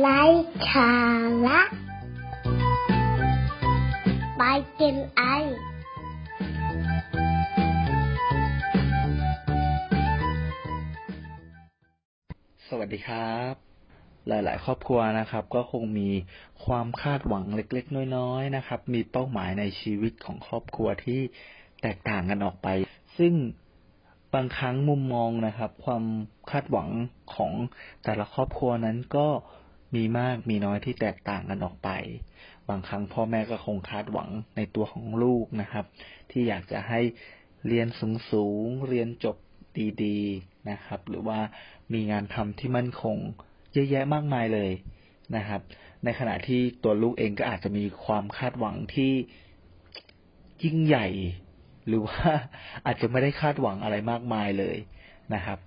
ไร้สาระไปกินไอสวัสดีครับ หลาย ๆ ครอบครัวนะครับ ก็คงมีความคาดหวังเล็ก ๆ น้อย ๆ นะครับ มีเป้าหมายในชีวิตของครอบครัวที่แตกต่างกันออกไป ซึ่งบางครั้งมุมมองนะครับ ความคาดหวังของแต่ละครอบครัวนั้นก็ มีมากมีน้อยที่แตกต่างกันออกไป บางครั้งพ่อแม่ก็คงคาดหวังในตัวของลูกนะครับ ที่อยากจะให้เรียนสูงๆเรียนจบดีๆนะครับ หรือว่ามีงานทำที่มั่นคงเยอะแยะมากมายเลยนะครับ ในขณะที่ตัวลูกเองก็อาจจะมีความคาดหวังที่ยิ่งใหญ่ หรือว่าอาจจะไม่ได้คาดหวังอะไรมากมายเลยนะครับ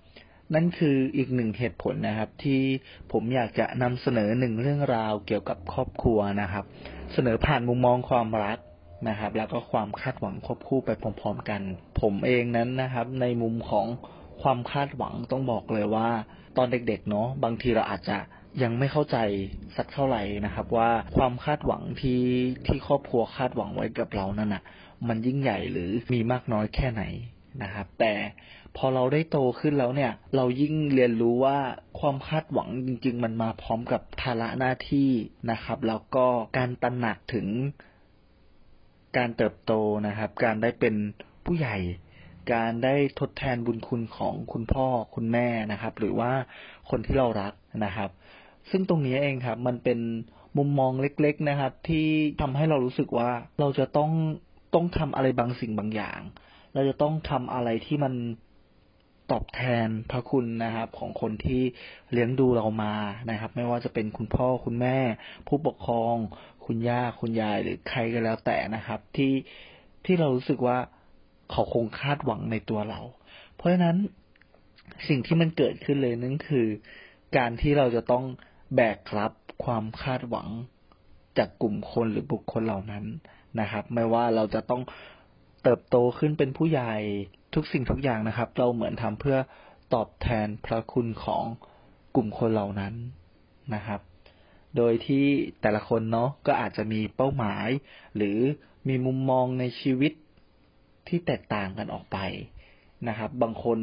นั่นคืออีกหนึ่งเหตุผลนะครับ ที่ผมอยากจะนำเสนอหนึ่งเรื่องราวเกี่ยวกับครอบครัวนะครับ เสนอผ่านมุมมองความรักนะครับ แล้วก็ความคาดหวังควบคู่ไปพร้อมๆกัน ผมเองนั้นนะครับ ในมุมของความคาดหวังต้องบอกเลยว่า ตอนเด็กๆเนาะบางทีเราอาจจะยังไม่เข้าใจสักเท่าไหร่นะครับ ว่าความคาดหวังที่ที่ครอบครัวคาดหวังไว้กับเรานั่นน่ะ มันยิ่งใหญ่หรือมีมากน้อยแค่ไหน นะครับ แต่พอเราได้โตขึ้นแล้วเนี่ย เรายิ่งเรียนรู้ว่าความคาดหวังจริง ๆ มันมาพร้อมกับภาระหน้าที่นะครับ แล้วก็การตระหนักถึงการเติบโตนะครับ การได้เป็นผู้ใหญ่ การได้ทดแทนบุญคุณของคุณพ่อคุณแม่นะครับ หรือว่าคนที่เรารักนะครับ ซึ่งตรงนี้เองครับ มันเป็นมุมมองเล็ก ๆนะครับ ที่ทำให้เรารู้สึกว่าเราจะต้องต้องทำอะไรบางสิ่งบางอย่าง เราจะต้องทำอะไรที่มันตอบแทนพระคุณนะครับ ของคนที่เลี้ยงดูเรามานะครับ ไม่ว่าจะเป็นคุณพ่อคุณแม่ ผู้ปกครอง คุณย่าคุณยายหรือใครก็แล้วแต่นะครับ ที่ที่เรารู้สึกว่าเขาคงคาดหวังในตัวเรา เพราะฉะนั้นสิ่งที่มันเกิดขึ้นเลยนั่นคือ การที่เราจะต้องแบกรับความคาดหวังจากกลุ่มคนหรือบุคคลเหล่านั้นนะครับ ไม่ว่าเราจะต้อง เติบโตขึ้นเป็นผู้ใหญ่ทุกสิ่งทุกอย่างนะครับ เราเหมือนทำเพื่อตอบแทนพระคุณของกลุ่มคนเหล่านั้นนะครับ โดยที่แต่ละคนเนาะก็อาจจะมีเป้าหมาย หรือมีมุมมองในชีวิตที่แตกต่างกันออกไปนะครับ บางคน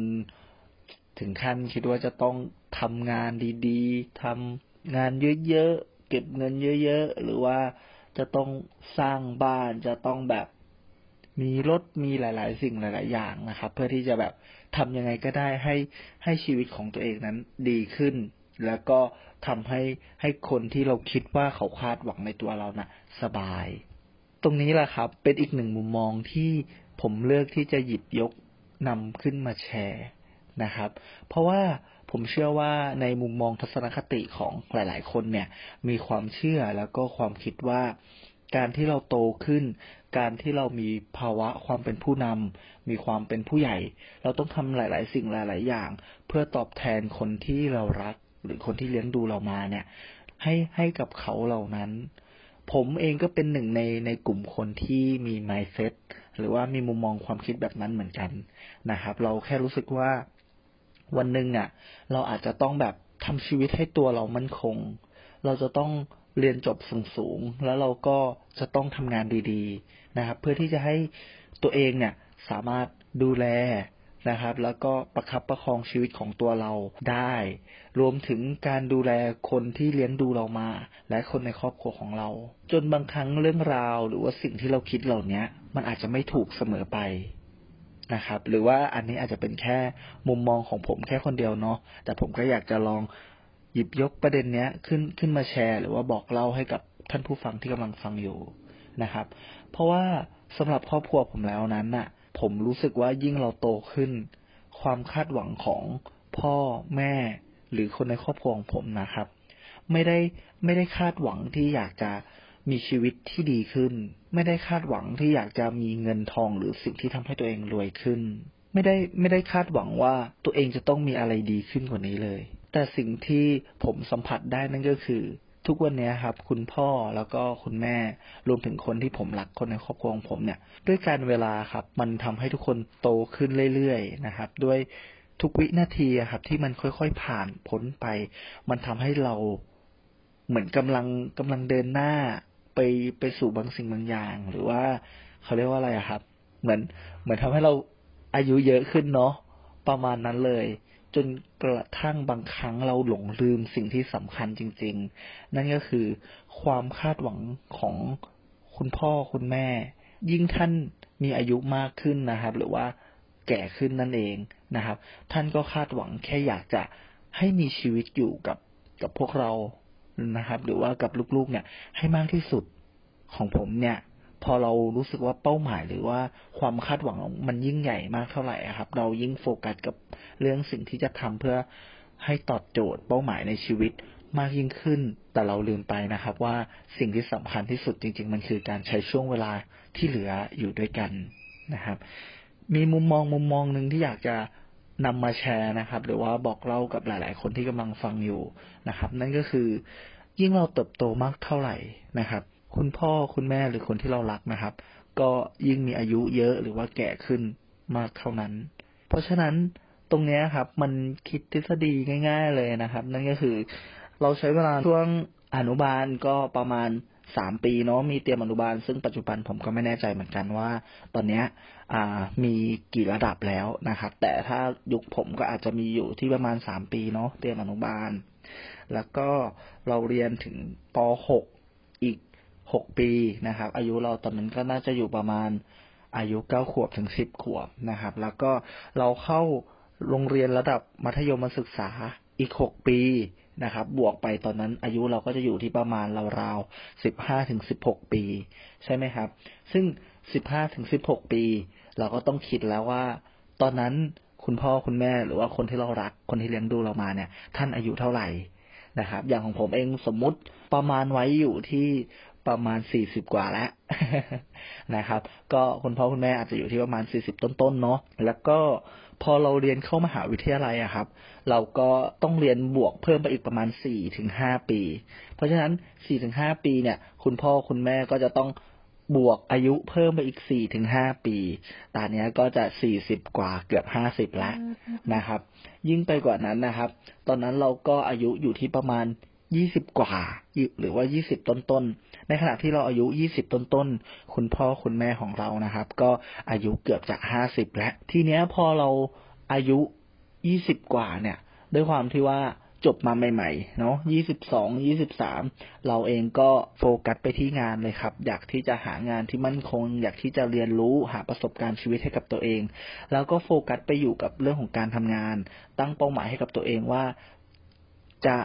ถึงขั้นคิดว่าจะต้องทำงานดีๆทำงานเยอะๆเก็บเงินเยอะ ๆ หรือว่าจะต้องสร้างบ้านจะต้องแบบ มีรถมีหลาย ๆ สิ่งหลาย ๆ อย่างนะครับ เพื่อที่จะแบบทำยังไงก็ได้ให้ให้ชีวิตของตัวเองนั้นดีขึ้น แล้วก็ทำให้ให้คนที่เราคิดว่าเขาคาดหวังในตัวเรานะ่ะ สบาย ตรงนี้แหละครับ เป็นอีกหนึ่งมุมมองที่ผมเลือกที่จะหยิบยกนำขึ้นมาแชร์นะครับ เพราะว่าผมเชื่อว่าในมุมมองทัศนคติของหลาย ๆ คนเนี่ย มีความเชื่อแล้วก็ความคิดว่าการที่เราโตขึ้น การที่เรามีภาวะความเป็นผู้นำมีความเป็นผู้ใหญ่ เราต้องทำหลาย ๆ สิ่งหลาย ๆ อย่าง เพื่อตอบแทนคนที่เรารัก หรือคนที่เลี้ยงดูเรามาเนี่ย ให้ให้กับเขาเหล่านั้น ผมเองก็เป็นหนึ่งในในกลุ่มคนที่มี mindset หรือว่ามีมุมมองความคิดแบบนั้นเหมือนกันนะครับ เราแค่รู้สึกว่าวันหนึ่งอะ เราอาจจะต้องแบบทำชีวิตให้ตัวเรามั่นคง เราจะต้องเรียนจบสูงสูง แล้วเราก็จะต้องทำงานดี นะครับ เพื่อที่จะให้ตัวเองเนี่ยสามารถดูแลนะครับ แล้วก็ประคับประคองชีวิตของตัวเราได้ รวมถึงการดูแลคนที่เลี้ยงดูเรามา และคนในครอบครัวของเรา จนบางครั้งเรื่องราวหรือว่าสิ่งที่เราคิดเหล่านี้มันอาจจะไม่ถูกเสมอไปนะครับ หรือว่าอันนี้อาจจะเป็นแค่มุมมองของผมแค่คนเดียวเนาะแต่ผมก็อยากจะลองหยิบยกประเด็นเนี้ยขึ้นขึ้นมาแชร์ หรือว่าบอกเล่าให้กับท่านผู้ฟังที่กำลังฟังอยู่ นะครับ เพราะว่าสำหรับครอบครัวผมแล้วนั้นน่ะ ผมรู้สึกว่ายิ่งเราโตขึ้น ความคาดหวังของพ่อแม่ หรือคนในครอบครัวของผมนะครับ ไม่ได้ไม่ได้คาดหวังที่อยากจะมีชีวิตที่ดีขึ้น ไม่ได้คาดหวังที่อยากจะมีเงินทองหรือสิ่งที่ทำให้ตัวเองรวยขึ้น ไม่ได้ไม่ได้คาดหวังว่าตัวเองจะต้องมีอะไรดีขึ้นกว่านี้เลย แต่สิ่งที่ผมสัมผัสได้นั่นก็คือ ทุกวันนี้ครับ คุณพ่อแล้วก็คุณแม่รวมถึงคนที่ผมรักคนในครอบครัวของผมเนี่ย ด้วยการเวลาครับ มันทำให้ทุกคนโตขึ้นเรื่อยๆนะครับ ด้วยทุกวินาทีครับ ที่มันค่อยๆผ่านพ้นไป มันทำให้เราเหมือนกำลังกำลังเดินหน้าไปไปสู่บางสิ่งบางอย่าง หรือว่าเขาเรียกว่าอะไรครับ เหมือนเหมือนทำให้เราอายุเยอะขึ้นเนาะประมาณนั้นเลย จนกระทั่งบางครั้งเราหลงลืมสิ่งที่สำคัญจริง ๆ นั่นก็คือความคาดหวังของคุณพ่อคุณแม่ ยิ่งท่านมีอายุมากขึ้นนะครับ หรือว่าแก่ขึ้นนั่นเองนะครับ ท่านก็คาดหวังแค่อยากจะให้มีชีวิตอยู่กับกับพวกเรานะครับ หรือว่ากับลูกๆเนี่ยให้มากที่สุดของผมเนี่ย พอเรารู้สึกว่าเป้าหมายหรือว่าความคาดหวังมันยิ่งใหญ่มากเท่าไหร่ครับ เรายิ่งโฟกัสกับเรื่องสิ่งที่จะทำเพื่อให้ตอบโจทย์เป้าหมายในชีวิตมากยิ่งขึ้น แต่เราลืมไปนะครับ ว่าสิ่งที่สำคัญที่สุดจริง ๆ มันคือการใช้ช่วงเวลาที่เหลืออยู่ด้วยกันนะครับ มีมุมมองมุมมองหนึ่งที่อยากจะนำมาแชร์นะครับ หรือว่าบอกเล่ากับหลาย ๆ คนที่กำลังฟังอยู่นะครับ นั่นก็คือยิ่งเราเติบโตมากเท่าไหร่นะครับ คุณพ่อคุณแม่หรือคนที่เรารักนะครับ ก็ยิ่งมีอายุเยอะหรือว่าแก่ขึ้นมากเท่านั้น เพราะฉะนั้นตรงนี้ครับ มันคิดทฤษฎีง่าย ๆ เลยนะครับ นั่นก็คือ เราใช้เวลาช่วงอนุบาลก็ประมาณสามปีเนาะมีเตรียมอนุบาล ซึ่งปัจจุบันผมก็ไม่แน่ใจเหมือนกันว่า ตอนเนี้ยอ่ามีกี่ระดับแล้วนะครับ แต่ถ้ายุคผมก็อาจจะมีอยู่ที่ประมาณสามปีเนาะเตรียมอนุบาล แล้วก็เราเรียนถึงปหกอีก หกปีนะครับ อายุเราตอนนั้นก็น่าจะอยู่ประมาณอายุเก้าขวบถึงสิบขวบนะครับ แล้วก็เราเข้าโรงเรียนระดับมัธยมศึกษาอีกหกปีนะครับ บวกไปตอนนั้นอายุเราก็จะอยู่ที่ประมาณราวๆสิบห้าถึงสิบหกปี ใช่ไหมครับ ซึ่งสิบห้าถึงสิบหกปี เราก็ต้องคิดแล้วว่า ตอนนั้นคุณพ่อคุณแม่หรือว่าคนที่เรารักคนที่เลี้ยงดูเรามาเนี่ย ท่านอายุเท่าไหร่นะครับ อย่างของผมเองสมมุติประมาณไว้อยู่ที่ ประมาณสี่สิบกว่าแล้วนะครับ ก็คุณพ่อคุณแม่อาจจะอยู่ที่ประมาณสี่สิบต้นๆเนาะแล้วก็พอเราเรียนเข้ามหาวิทยาลัยอะครับ เราก็ต้องเรียนบวกเพิ่มไปอีกประมาณสี่ถึงห้าปี เพราะฉะนั้นสี่ถึงห้าปีเนี่ย คุณพ่อคุณแม่ก็จะต้องบวกอายุเพิ่มไปอีกสี่ถึงห้าปี ตอนนี้ก็จะสี่สิบกว่าเกือบห้าสิบแล้วนะครับ ยิ่งไปกว่านั้นนะครับ ตอนนั้นเราก็อายุอยู่ที่ประมาณ ยี่สิบกว่า หรือว่ายี่สิบต้นๆ ในขณะที่เราอายุยี่สิบต้นๆ คุณพ่อคุณแม่ของเรานะครับ ก็อายุเกือบจะห้าสิบแล้ว ทีเนี้ยพอเราอายุยี่สิบกว่าเนี่ย ด้วยความที่ว่าจบมาใหม่ๆ เนาะยี่สิบสอง ยี่สิบสาม เราเองก็โฟกัสไปที่งานเลยครับ อยากที่จะหางานที่มั่นคง อยากที่จะเรียนรู้ หาประสบการณ์ชีวิตให้กับตัวเอง แล้วก็โฟกัสไปอยู่กับเรื่องของการทำงาน ตั้งเป้าหมายให้กับตัวเองว่าจะ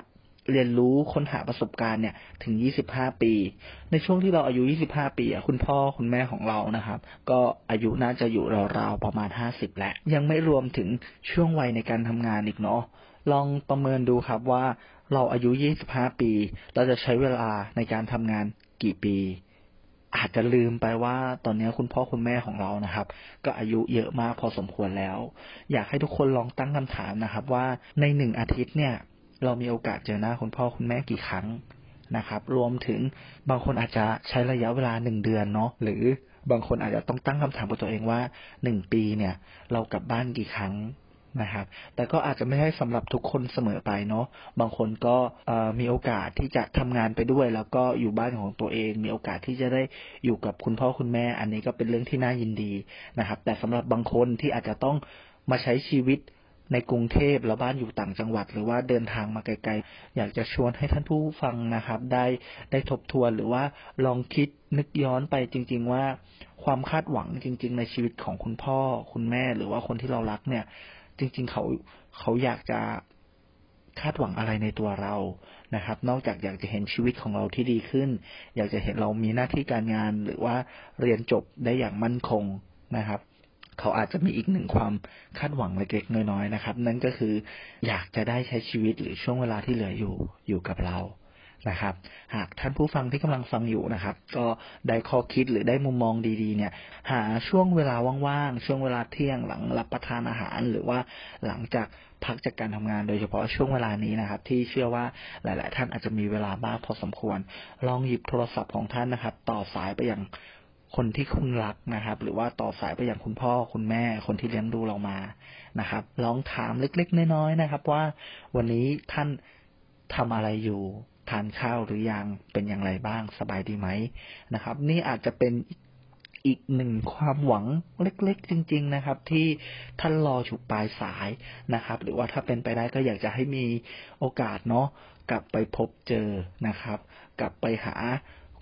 เรียนรู้ค้นหาประสบการณ์เนี่ยถึง 25 ปี ในช่วงที่เราอายุ 25 ปีคุณพ่อคุณแม่ของเรานะครับ ก็อายุน่าจะอยู่ราวๆประมาณ 50 แล้ว ยังไม่รวมถึงช่วงวัยในการทำงานอีกเนาะลองประเมินดูครับว่าเราอายุ 25 ปี เราจะใช้เวลาในการทำงานกี่ปี อาจจะลืมไปว่าตอนนี้คุณพ่อคุณแม่ของเรานะครับ ก็อายุเยอะมากพอสมควรแล้ว อยากให้ทุกคนลองตั้งคำถามนะครับ ว่าในหนึ่งอาทิตย์เนี่ย เรามีโอกาสเจอหน้าคุณพ่อคุณแม่กี่ครั้งนะครับ รวมถึงบางคนอาจจะใช้ระยะเวลาหนึ่งเดือนเนาะหรือบางคนอาจจะต้องตั้งคำถามกับตัวเองว่าหนึ่งปีเนี่ย เรากลับบ้านกี่ครั้งนะครับ แต่ก็อาจจะไม่ใช่สำหรับทุกคนเสมอไปเนาะบางคนก็มีโอกาสที่จะทำงานไปด้วย แล้วก็อยู่บ้านของตัวเอง มีโอกาสที่จะได้อยู่กับคุณพ่อคุณแม่ อันนี้ก็เป็นเรื่องที่น่ายินดีนะครับ แต่สำหรับบางคนที่อาจจะต้องมาใช้ชีวิต ในกรุงเทพแล้วบ้านอยู่ต่างจังหวัด หรือว่าเดินทางมาไกลๆ อยากจะชวนให้ท่านผู้ฟังนะครับ ได้ได้ทบทวนหรือว่าลองคิดนึกย้อนไปจริง ๆ ว่าความคาดหวังจริง ๆ ในชีวิตของคุณพ่อคุณแม่ หรือว่าคนที่เรารักเนี่ย จริง ๆ เขาเขาอยากจะคาดหวังอะไรในตัวเรานะครับ นอกจากอยากจะเห็นชีวิตของเราที่ดีขึ้น อยากจะเห็นเรามีหน้าที่การงานหรือว่าเรียนจบได้อย่างมั่นคงนะครับ เขาอาจจะมีอีกหนึ่งความคาดหวังเล็กๆน้อยๆนะครับ นั่นก็คืออยากจะได้ใช้ชีวิตหรือช่วงเวลาที่เหลืออยู่อยู่กับเรานะครับ หากท่านผู้ฟังที่กำลังฟังอยู่นะครับ ก็ได้ข้อคิดหรือได้มุมมองดีๆ เนี่ย หาช่วงเวลาว่างๆช่วงเวลาเที่ยงหลังรับประทานอาหาร หรือว่าหลังจากพักจากการทำงานโดยเฉพาะช่วงเวลานี้นะครับ ที่เชื่อว่าหลาย ๆ ท่านอาจจะมีเวลามากพอสมควร ลองหยิบโทรศัพท์ของท่านนะครับ ต่อสายไปยัง คนที่คุณรักนะครับ หรือว่าต่อสายไปอย่างคุณพ่อคุณแม่ คนที่เลี้ยงดูเรามานะครับลองถามเล็กๆน้อยๆนะครับ ว่าวันนี้ท่านทำอะไรอยู่ทานข้าวหรือยังเป็นอย่างไรบ้างสบายดีไหมนะครับ นี่อาจจะเป็นอีกหนึ่งความหวังเล็กๆ จริง ๆนะครับ ที่ท่านรออยู่ปลายสายนะครับ หรือว่าถ้าเป็นไปได้ก็อยากจะให้มีโอกาสเนาะกลับไปพบเจอนะครับ กลับไปหา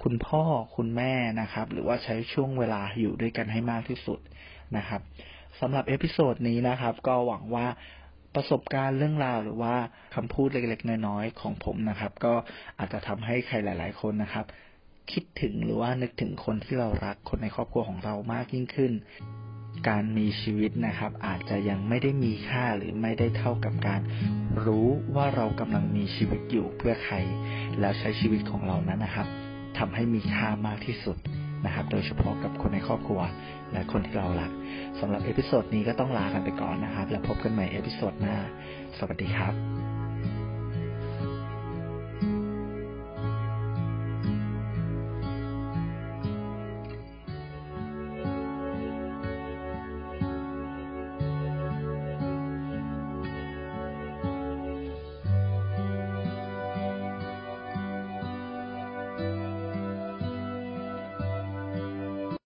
คุณพ่อคุณแม่นะครับ หรือว่าใช้ช่วงเวลาอยู่ด้วยกันให้มากที่สุดนะครับสำหรับ episode นี้นะครับ ก็หวังว่าประสบการณ์เรื่องราวหรือว่าคำพูดเล็กๆน้อยๆของผมนะครับ ก็อาจจะทำให้ใครหลาย ๆ คนนะครับ คิดถึงหรือว่านึกถึงคนที่เรารักคนในครอบครัวของเรามากยิ่งขึ้น การมีชีวิตนะครับ อาจจะยังไม่ได้มีค่าหรือไม่ได้เท่ากับการ รู้ว่าเรากำลังมีชีวิตอยู่เพื่อใคร แล้วใช้ชีวิตของเรานั้นนะครับ ทำให้มีค่ามากที่สุดนะครับ โดยเฉพาะกับคนในครอบครัวและคนที่เรารักสำหรับ episode นี้ก็ต้องลากันไปก่อนนะครับ แล้วพบกันใหม่ episode หน้า สวัสดีครับ